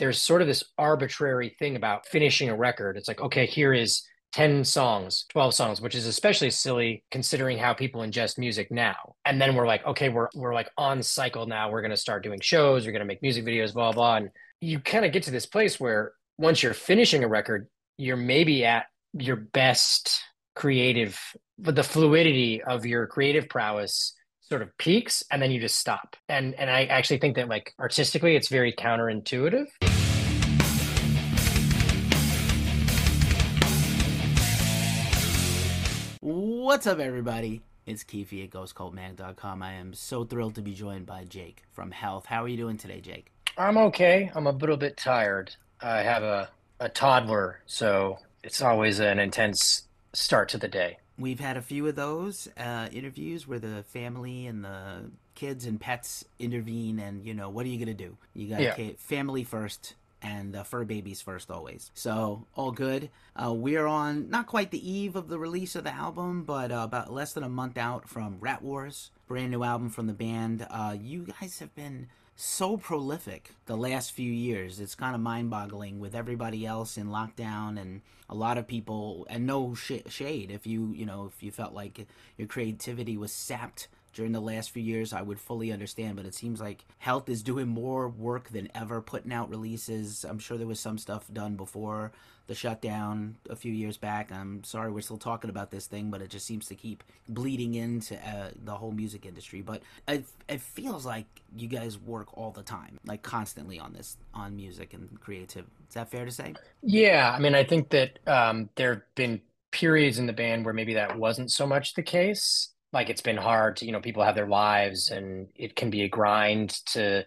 there's sort of this arbitrary thing about finishing a record. It's like, okay, here is 10 songs, 12 songs, which is especially silly considering how people ingest music now. And then we're like, okay, we're we're like on cycle now. We're going to start doing shows, we're going to make music videos, blah blah. And you kind of get to this place where once you're finishing a record, you're maybe at your best creative but the fluidity of your creative prowess sort of peaks and then you just stop. And and I actually think that like artistically it's very counterintuitive. What's up, everybody? It's Keefe at GhostCultMag.com. I am so thrilled to be joined by Jake from Health. How are you doing today, Jake? I'm okay. I'm a little bit tired. I have a, a toddler, so it's always an intense start to the day. We've had a few of those uh, interviews where the family and the kids and pets intervene, and you know, what are you going to do? You got Yeah. yeah. family first and uh, fur babies first always. So all good. Uh, we're on not quite the eve of the release of the album, but uh, about less than a month out from Rat Wars, brand new album from the band. Uh, you guys have been so prolific the last few years. It's kind of mind-boggling with everybody else in lockdown and a lot of people and no sh- shade if you, you know, if you felt like your creativity was sapped during the last few years, I would fully understand, but it seems like Health is doing more work than ever, putting out releases. I'm sure there was some stuff done before the shutdown a few years back. I'm sorry we're still talking about this thing, but it just seems to keep bleeding into uh, the whole music industry. But it, it feels like you guys work all the time, like constantly on this, on music and creative. Is that fair to say? Yeah, I mean, I think that um, there have been periods in the band where maybe that wasn't so much the case. Like it's been hard to, you know, people have their lives and it can be a grind to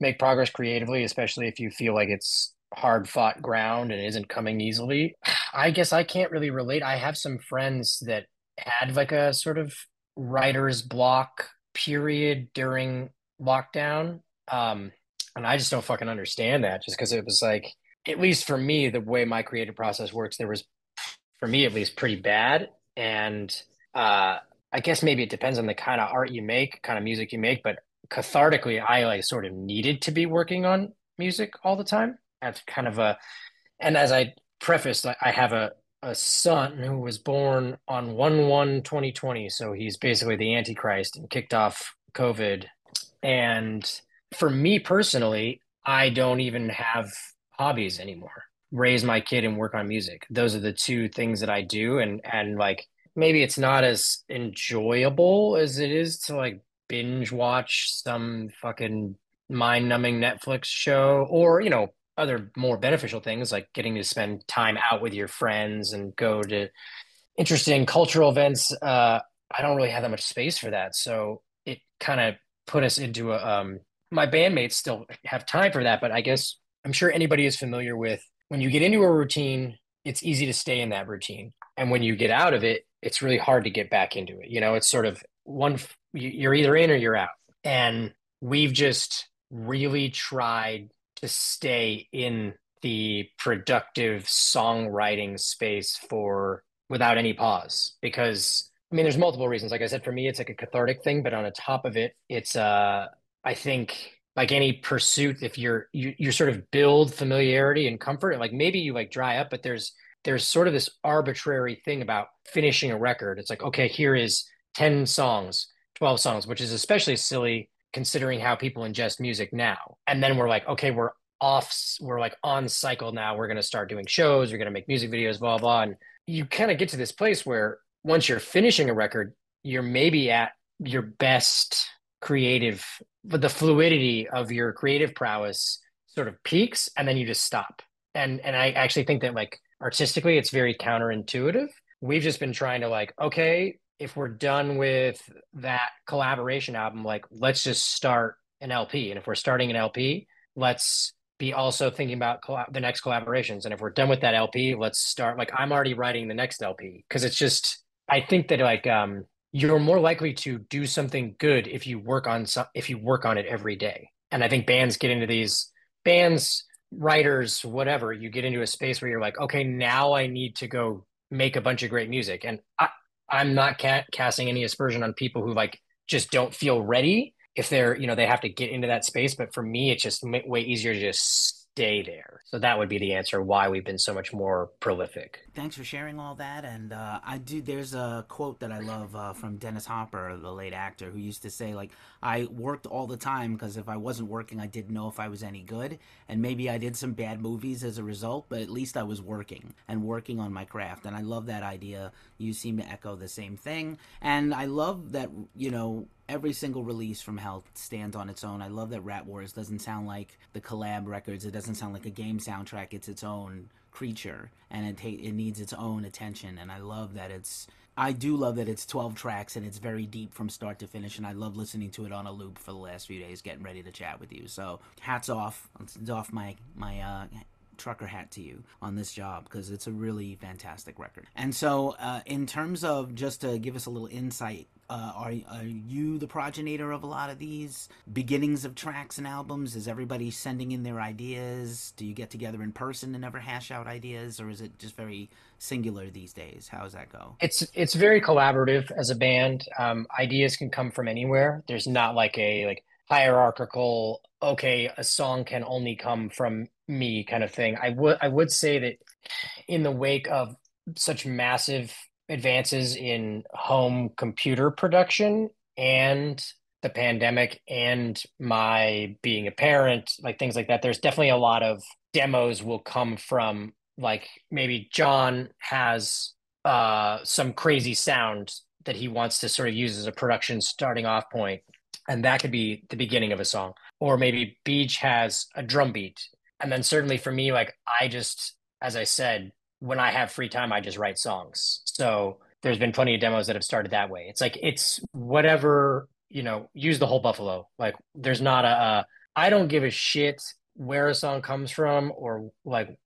make progress creatively, especially if you feel like it's hard fought ground and isn't coming easily. I guess I can't really relate. I have some friends that had like a sort of writer's block period during lockdown. Um, and I just don't fucking understand that just because it was like, at least for me, the way my creative process works, there was, for me at least, pretty bad. And uh, I guess maybe it depends on the kind of art you make, kind of music you make, but cathartically, I like sort of needed to be working on music all the time. That's kind of a, and as I prefaced, I have a, a son who was born on 1 1 2020. So he's basically the Antichrist and kicked off COVID. And for me personally, I don't even have hobbies anymore. Raise my kid and work on music. Those are the two things that I do. And, and like, maybe it's not as enjoyable as it is to like binge watch some fucking mind numbing Netflix show or, you know, other more beneficial things like getting to spend time out with your friends and go to interesting cultural events. Uh, I don't really have that much space for that. So it kind of put us into a, um, my bandmates still have time for that, but I guess I'm sure anybody is familiar with when you get into a routine, it's easy to stay in that routine. And when you get out of it, it's really hard to get back into it. You know, it's sort of one, you- you're either in or you're out. And we've just really tried to stay in the productive songwriting space for without any pause because I mean there's multiple reasons. Like I said, for me it's like a cathartic thing, but on the top of it, it's uh I think like any pursuit, if you're you you sort of build familiarity and comfort, like maybe you like dry up, but there's there's sort of this arbitrary thing about finishing a record. It's like, okay, here is 10 songs, 12 songs, which is especially silly considering how people ingest music now. And then we're like, okay, we're off, we're like on cycle now. We're going to start doing shows, we're going to make music videos, blah, blah. And you kind of get to this place where once you're finishing a record, you're maybe at your best creative, but the fluidity of your creative prowess sort of peaks and then you just stop. And and I actually think that like artistically it's very counterintuitive. We've just been trying to like, okay, if we're done with that collaboration album, like let's just start an LP. And if we're starting an LP, let's be also thinking about collab- the next collaborations. And if we're done with that LP, let's start like I'm already writing the next LP because it's just I think that like um you're more likely to do something good if you work on some if you work on it every day. And I think bands get into these bands, writers, whatever, you get into a space where you're like, okay, now I need to go make a bunch of great music. And I I'm not ca- casting any aspersion on people who like just don't feel ready if they're you know they have to get into that space but for me it's just way easier to just stay there. So that would be the answer why we've been so much more prolific. Thanks for sharing all that. And uh, I do. There's a quote that I love uh, from Dennis Hopper, the late actor, who used to say, like, I worked all the time because if I wasn't working, I didn't know if I was any good. And maybe I did some bad movies as a result, but at least I was working and working on my craft. And I love that idea. You seem to echo the same thing. And I love that, you know, every single release from Health stands on its own. I love that Rat Wars doesn't sound like the collab records. It doesn't sound like a game soundtrack. It's its own creature, and it ta- it needs its own attention. And I love that it's. I do love that it's 12 tracks and it's very deep from start to finish, and I love listening to it on a loop for the last few days, getting ready to chat with you. So hats off, it's off my my uh, trucker hat to you on this job because it's a really fantastic record. And so, uh, in terms of just to give us a little insight uh, are, are you the progenitor of a lot of these beginnings of tracks and albums? Is everybody sending in their ideas? Do you get together in person and ever hash out ideas, or is it just very singular these days? How does that go? It's it's very collaborative as a band. Um, ideas can come from anywhere. There's not like a like hierarchical. Okay, a song can only come from me kind of thing. I would I would say that in the wake of such massive advances in home computer production and the pandemic and my being a parent, like things like that, there's definitely a lot of demos will come from like maybe John has uh, some crazy sound that he wants to sort of use as a production starting off point, and that could be the beginning of a song. Or maybe Beach has a drum beat, and then certainly for me, like I just, as I said, when I have free time, I just write songs. So there's been plenty of demos that have started that way. It's like it's whatever you know. Use the whole buffalo. Like there's not a. a I don't give a shit where a song comes from or like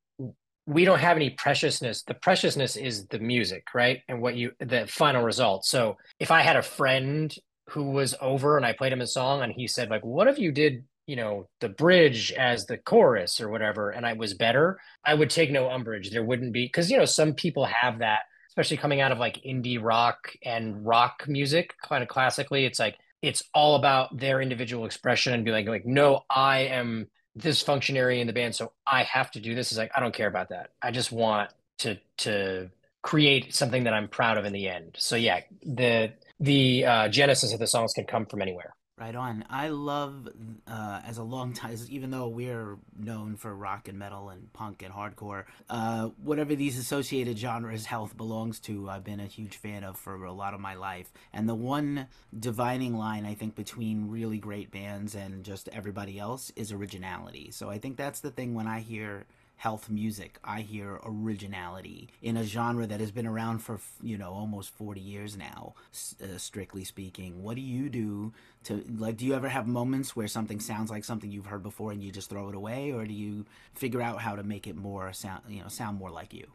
we don't have any preciousness. The preciousness is the music, right? And what you the final result. So if I had a friend who was over and I played him a song and he said like, "What if you did you know the bridge as the chorus or whatever and i was better? I would take no umbrage. There wouldn't be because you know some people have that especially coming out of like indie rock and rock music kind of classically it's like it's all about their individual expression and be like like no i am this functionary in the band so i have to do this. Is like i don't care about that. I just want to to create something that i'm proud of in the end. So yeah the the uh, genesis of the songs can come from anywhere Right on. I love, uh, as a long time, even though we're known for rock and metal and punk and hardcore, uh, whatever these associated genres health belongs to, I've been a huge fan of for a lot of my life. And the one dividing line, I think, between really great bands and just everybody else is originality. So I think that's the thing when I hear health music. I hear originality in a genre that has been around for you know almost 40 years now, uh, strictly speaking. What do you do to like? Do you ever have moments where something sounds like something you've heard before and you just throw it away, or do you figure out how to make it more sound you know sound more like you?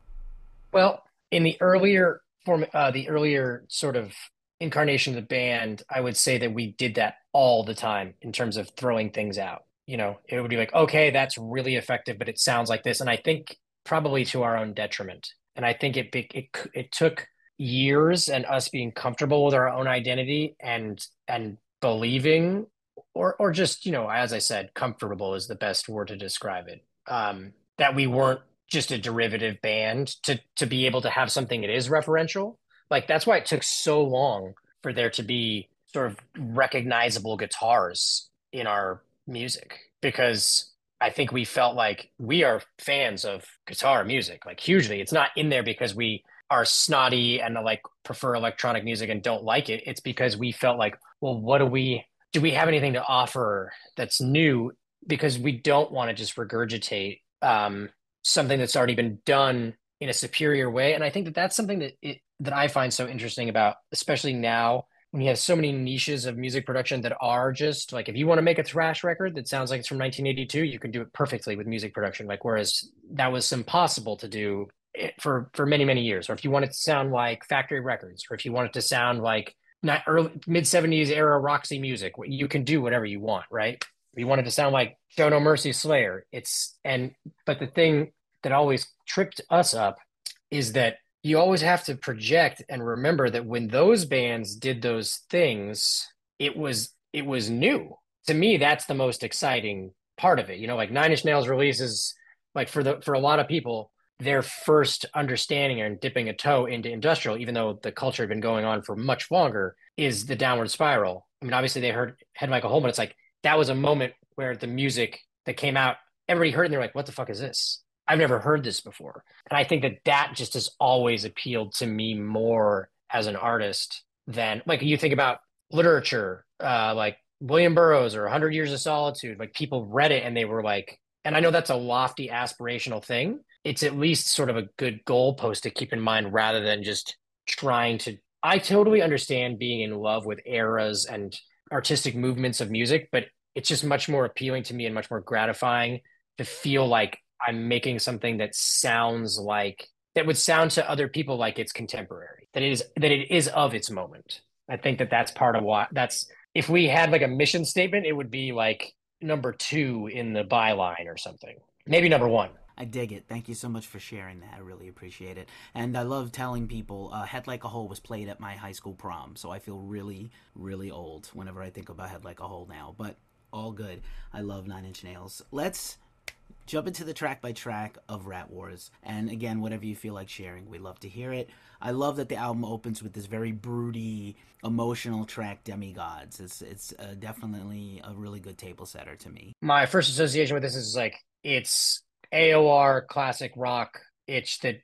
Well, in the earlier form, uh, the earlier sort of incarnation of the band, I would say that we did that all the time in terms of throwing things out you know, it would be like, okay, that's really effective, but it sounds like this. And I think probably to our own detriment. And I think it it it took years and us being comfortable with our own identity and and believing or or just you know as i said comfortable is the best word to describe it um that we weren't just a derivative band to to be able to have something that is referential like that's why it took so long for there to be sort of recognizable guitars in our music because I think we felt like we are fans of guitar music, like hugely. It's not in there because we are snotty and like prefer electronic music and don't like it. It's because we felt like, well, what do we do? We have anything to offer that's new? Because we don't want to just regurgitate um, something that's already been done in a superior way. And I think that that's something that it, that I find so interesting about, especially now when you have so many niches of music production that are just like if you want to make a thrash record that sounds like it's from 1982 you can do it perfectly with music production like whereas that was impossible to do eh, for for many many years. Or if you want it to sound like factory records or if you want it to sound like not early mid 70s era roxy music you can do whatever you want right? If you want it to sound like show no mercy slayer it's and but the thing that always tripped us up is that you always have to project and remember that when those bands did those things, it was it was new. To me, that's the most exciting part of it. You know, like Nine Inch Nails releases like for the for a lot of people, their first understanding and dipping a toe into industrial, even though the culture had been going on for much longer, is the downward spiral. I mean, obviously they heard Head Hole, but it's like that was a moment where the music that came out, everybody heard it and they're like, what the fuck is this? I've never heard this before. And I think that that just has always appealed to me more as an artist than like you think about literature, uh, like William Burroughs or 100 Years of Solitude. Like people read it and they were like, and I know that's a lofty aspirational thing. It's at least sort of a good goalpost to keep in mind rather than just trying to. I totally understand being in love with eras and artistic movements of music, but it's just much more appealing to me and much more gratifying to feel like I'm making something that sounds like that would sound to other people like it's contemporary, that it is that it is of its moment. I think that that's part of what that's if we had like a mission statement, it would be like number two in the byline or something. Maybe number one. I dig it. Thank you so much for sharing that. I really appreciate it. And I love telling people uh, Head Like a Hole was played at my high school prom. So I feel really, really old whenever I think about Head Like a Hole now. But all good. I love Nine Inch Nails. Let's jump into the track by track of Rat Wars. And again, whatever you feel like sharing, we love to hear it. I love that the album opens with this very broody, emotional track, Demigods. It's it's uh, definitely a really good table setter to me. My first association with this is like it's AOR classic rock itch that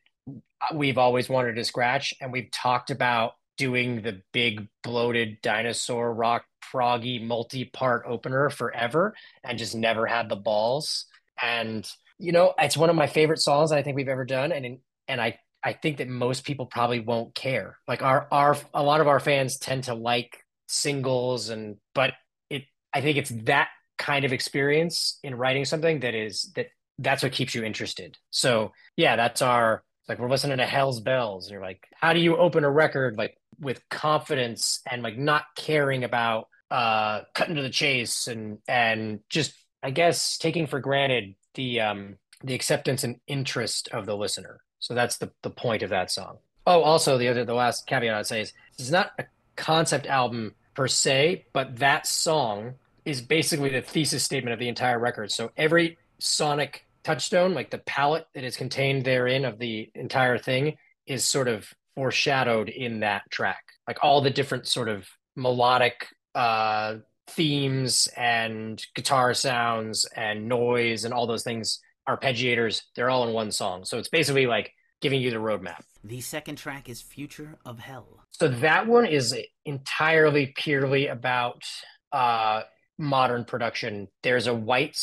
we've always wanted to scratch, and we've talked about doing the big bloated dinosaur rock proggy multi-part opener forever and just never had the balls and you know it's one of my favorite songs i think we've ever done and and i i think that most people probably won't care. Like our our a lot of our fans tend to like singles and but it i think it's that kind of experience in writing something that is that that's what keeps you interested. So yeah that's our like we're listening to hell's bells. And you're like how do you open a record like with confidence and like not caring about uh cutting to the chase and and just I guess taking for granted the um the acceptance and interest of the listener. So that's the the point of that song. Oh, also the other the last caveat I'd say is it's not a concept album per se, but that song is basically the thesis statement of the entire record. So every sonic touchstone, like the palette that is contained therein of the entire thing, is sort of foreshadowed in that track. Like all the different sort of melodic uh themes and guitar sounds and noise and all those things, arpeggiators, they're all in one song. So it's basically like giving you the roadmap. The second track is Future of Hell. So that one is entirely purely about uh, modern production. There's a white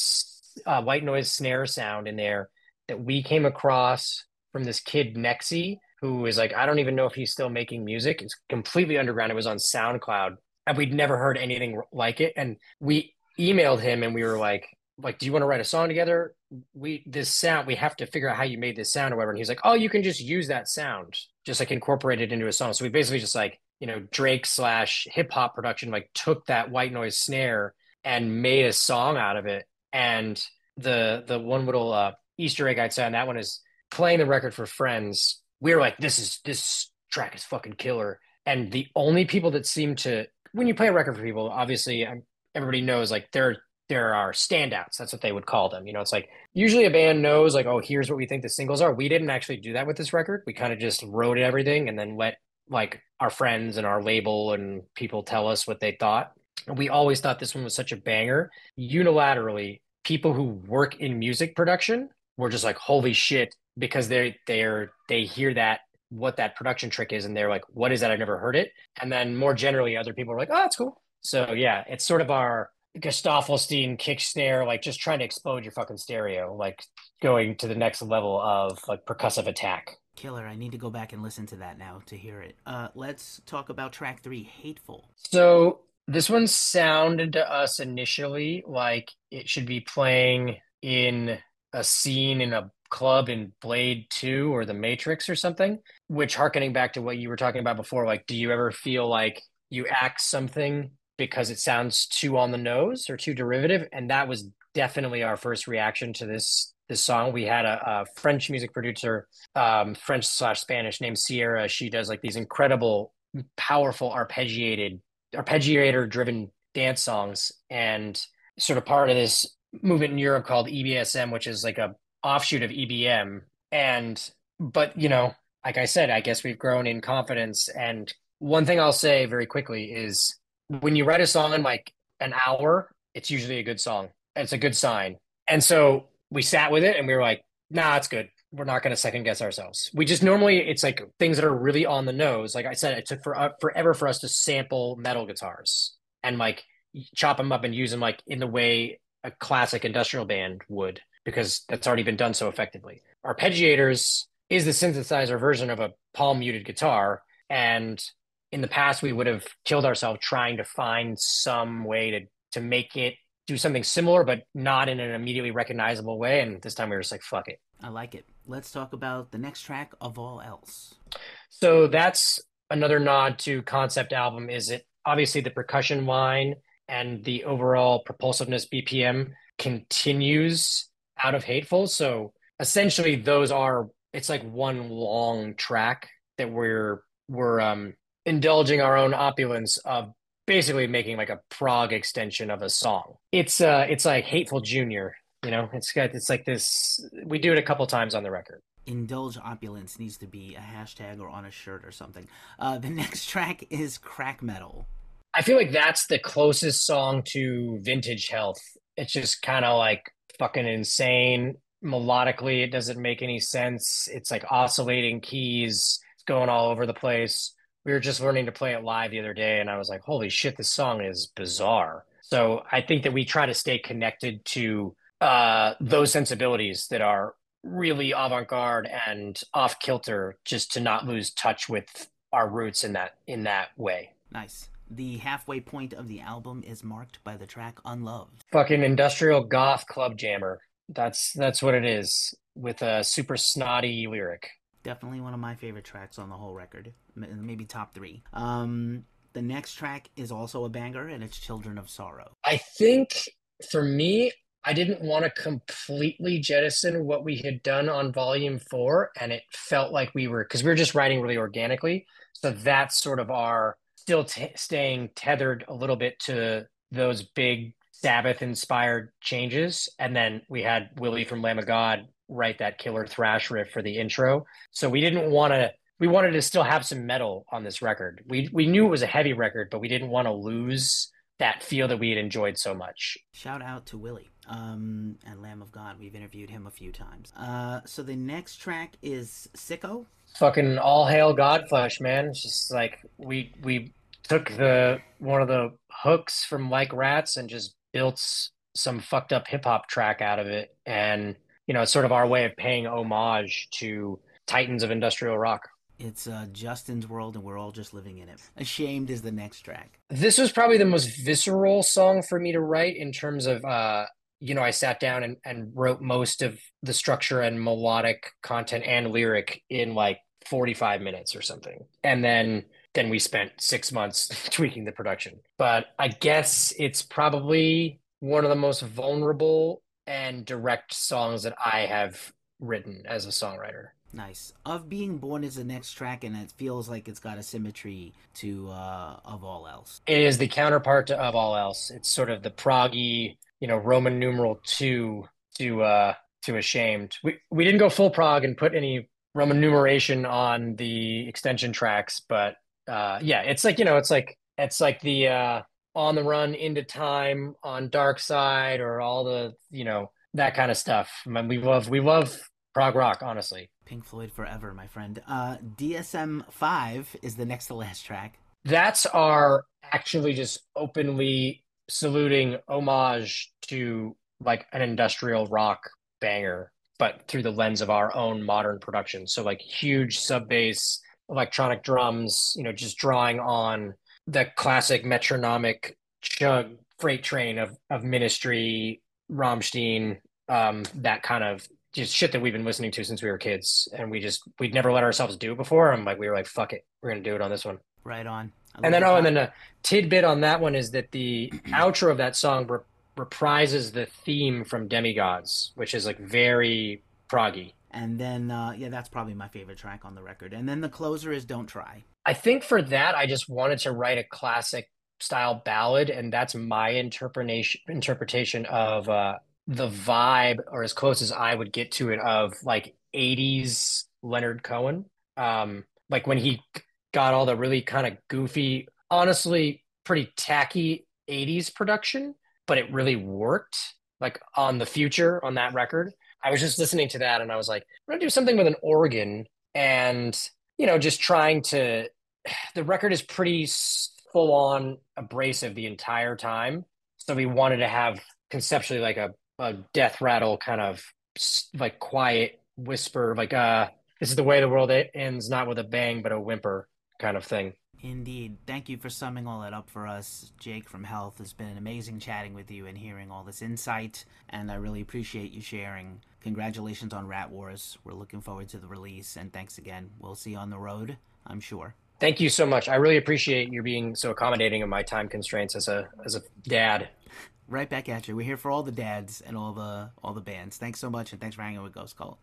uh, white noise snare sound in there that we came across from this kid Nexi, who is like, I don't even know if he's still making music. It's completely underground. It was on SoundCloud and we'd never heard anything like it. And we emailed him and we were like, like, do you want to write a song together? We this sound, we have to figure out how you made this sound or whatever. And he's like, oh, you can just use that sound, just like incorporate it into a song. So we basically just like, you know, Drake slash hip hop production, like took that white noise snare and made a song out of it. And the the one little uh, Easter egg I'd say on that one is playing the record for friends. We were like, this is this track is fucking killer. And the only people that seem to when you play a record for people, obviously um, everybody knows like there there are standouts. That's what they would call them. You know, it's like usually a band knows like, oh, here's what we think the singles are. We didn't actually do that with this record. We kind of just wrote everything and then let like our friends and our label and people tell us what they thought. we always thought this one was such a banger. Unilaterally, people who work in music production were just like, holy shit, because they they're they hear that what that production trick is and they're like what is that i've never heard it and then more generally other people are like oh that's cool so yeah it's sort of our Gesaffelstein kick snare, like just trying to explode your fucking stereo, like going to the next level of like percussive attack. Killer, I need to go back and listen to that now to hear it. Uh, let's talk about track three, Hateful. So this one sounded to us initially like it should be playing in a scene in a club in Blade 2 or The Matrix or something, which harkening back to what you were talking about before, like, do you ever feel like you act something because it sounds too on the nose or too derivative? And that was definitely our first reaction to this this song. We had a, a French music producer, um, French slash Spanish named Sierra. She does like these incredible, powerful arpeggiated, arpeggiator driven dance songs. And sort of part of this movement in Europe called EBSM, which is like a offshoot of EBM. And, but, you know, like I said, I guess we've grown in confidence. And one thing I'll say very quickly is when you write a song in like an hour, it's usually a good song. It's a good sign. And so we sat with it and we were like, nah, it's good. We're not going to second guess ourselves. We just normally, it's like things that are really on the nose. Like I said, it took for, uh, forever for us to sample metal guitars and like chop them up and use them like in the way a classic industrial band would, because that's already been done so effectively. Arpeggiators is the synthesizer version of a palm muted guitar. And in the past, we would have killed ourselves trying to find some way to, to make it do something similar, but not in an immediately recognizable way. And this time we were just like, fuck it. I like it. Let's talk about the next track of all else. So that's another nod to concept album. Is it obviously the percussion whine and the overall propulsiveness BPM continues out of Hateful. So essentially, those are it's like one long track that we're we're um indulging our own opulence of basically making like a prog extension of a song. It's uh it's like Hateful Junior, you know. It's got it's like this we do it a couple times on the record. Indulge opulence needs to be a hashtag or on a shirt or something. Uh the next track is Crack Metal. I feel like that's the closest song to vintage health. It's just kind of like fucking insane. Melodically, it doesn't make any sense. It's like oscillating keys, it's going all over the place we were just learning to play it live the other day and I was like, holy shit, this song is bizarre. So I think that we try to stay connected to uh, those sensibilities that are really avant-garde and off kilter just to not lose touch with our roots in that in that way. Nice. The halfway point of the album is marked by the track Unloved. Fucking industrial goth club jammer. That's that's what it is with a super snotty lyric. Definitely one of my favorite tracks on the whole record. Maybe top three. Um, the next track is also a banger, and it's Children of Sorrow. I think for me, I didn't want to completely jettison what we had done on volume four, and it felt like we were because we were just writing really organically. So that's sort of our still t- staying tethered a little bit to those big Sabbath inspired changes. And then we had Willie from Lamb of God write that killer thrash riff for the intro. So we didn't want to we wanted to still have some metal on this record. We we knew it was a heavy record, but we didn't want to lose that feel that we had enjoyed so much. Shout out to Willie um, and Lamb of God. We've interviewed him a few times. Uh, so the next track is Sicko. Fucking all hail Godflesh, man. It's just like we we took the one of the hooks from Like Rats and just built some fucked up hip hop track out of it, and you know, it's sort of our way of paying homage to titans of industrial rock. It's uh, Justin's world, and we're all just living in it. Ashamed is the next track. This was probably the most visceral song for me to write in terms of, uh, you know, I sat down and, and wrote most of the structure and melodic content and lyric in like 45 minutes or something. And then then we spent six months tweaking the production. But I guess it's probably one of the most vulnerable and direct songs that I have written as a songwriter. Nice. Of Being Born is the next track, and it feels like it's got a symmetry to uh, Of All Else. It is the counterpart to Of All Else. It's sort of the proggy, you know, Roman numeral two to uh, to Ashamed. We we didn't go full prog and put any Roman numeration on the extension tracks, but uh, yeah, it's like you know, it's like it's like the uh, on the run into time on dark side or all the you know that kind of stuff. I mean, we love we love prog rock honestly. Pink floyd forever my friend. Uh dsm 5 is the next to last track. That's our actually just openly saluting homage to like an industrial rock banger but through the lens of our own modern production so like huge sub bass electronic drums you know just drawing on the classic metronomic chug freight train of of Ministry, Rammstein, um, that kind of just shit that we've been listening to since we were kids, and we just we'd never let ourselves do it before. I'm like, we were like, fuck it, we're gonna do it on this one. Right on. And then oh, and then a tidbit on that one is that the outro of that song re- reprises the theme from Demigods, which is like very proggy. And then, uh, yeah, that's probably my favorite track on the record. And then the closer is "Don't Try." I think for that, I just wanted to write a classic style ballad, and that's my interpretation interpretation of uh, the vibe, or as close as I would get to it, of like 80s Leonard Cohen. Um, like when he got all the really kind of goofy, honestly, pretty tacky 80s production, but it really worked. Like on the future on that record. I was just listening to that and I was like, I'm gonna do something with an organ and you know, just trying to the record is pretty full on abrasive the entire time. So we wanted to have conceptually like a, a death rattle kind of like quiet whisper, like uh this is the way the world ends, not with a bang, but a whimper kind of thing. Indeed. Thank you for summing all that up for us, Jake from Health. It's been amazing chatting with you and hearing all this insight, and I really appreciate you sharing. Congratulations on Rat Wars. We're looking forward to the release, and thanks again. We'll see you on the road, I'm sure. Thank you so much. I really appreciate you being so accommodating of my time constraints as a as a dad. Right back at you. We're here for all the dads and all the all the bands. Thanks so much, and thanks for hanging with Ghost Cult.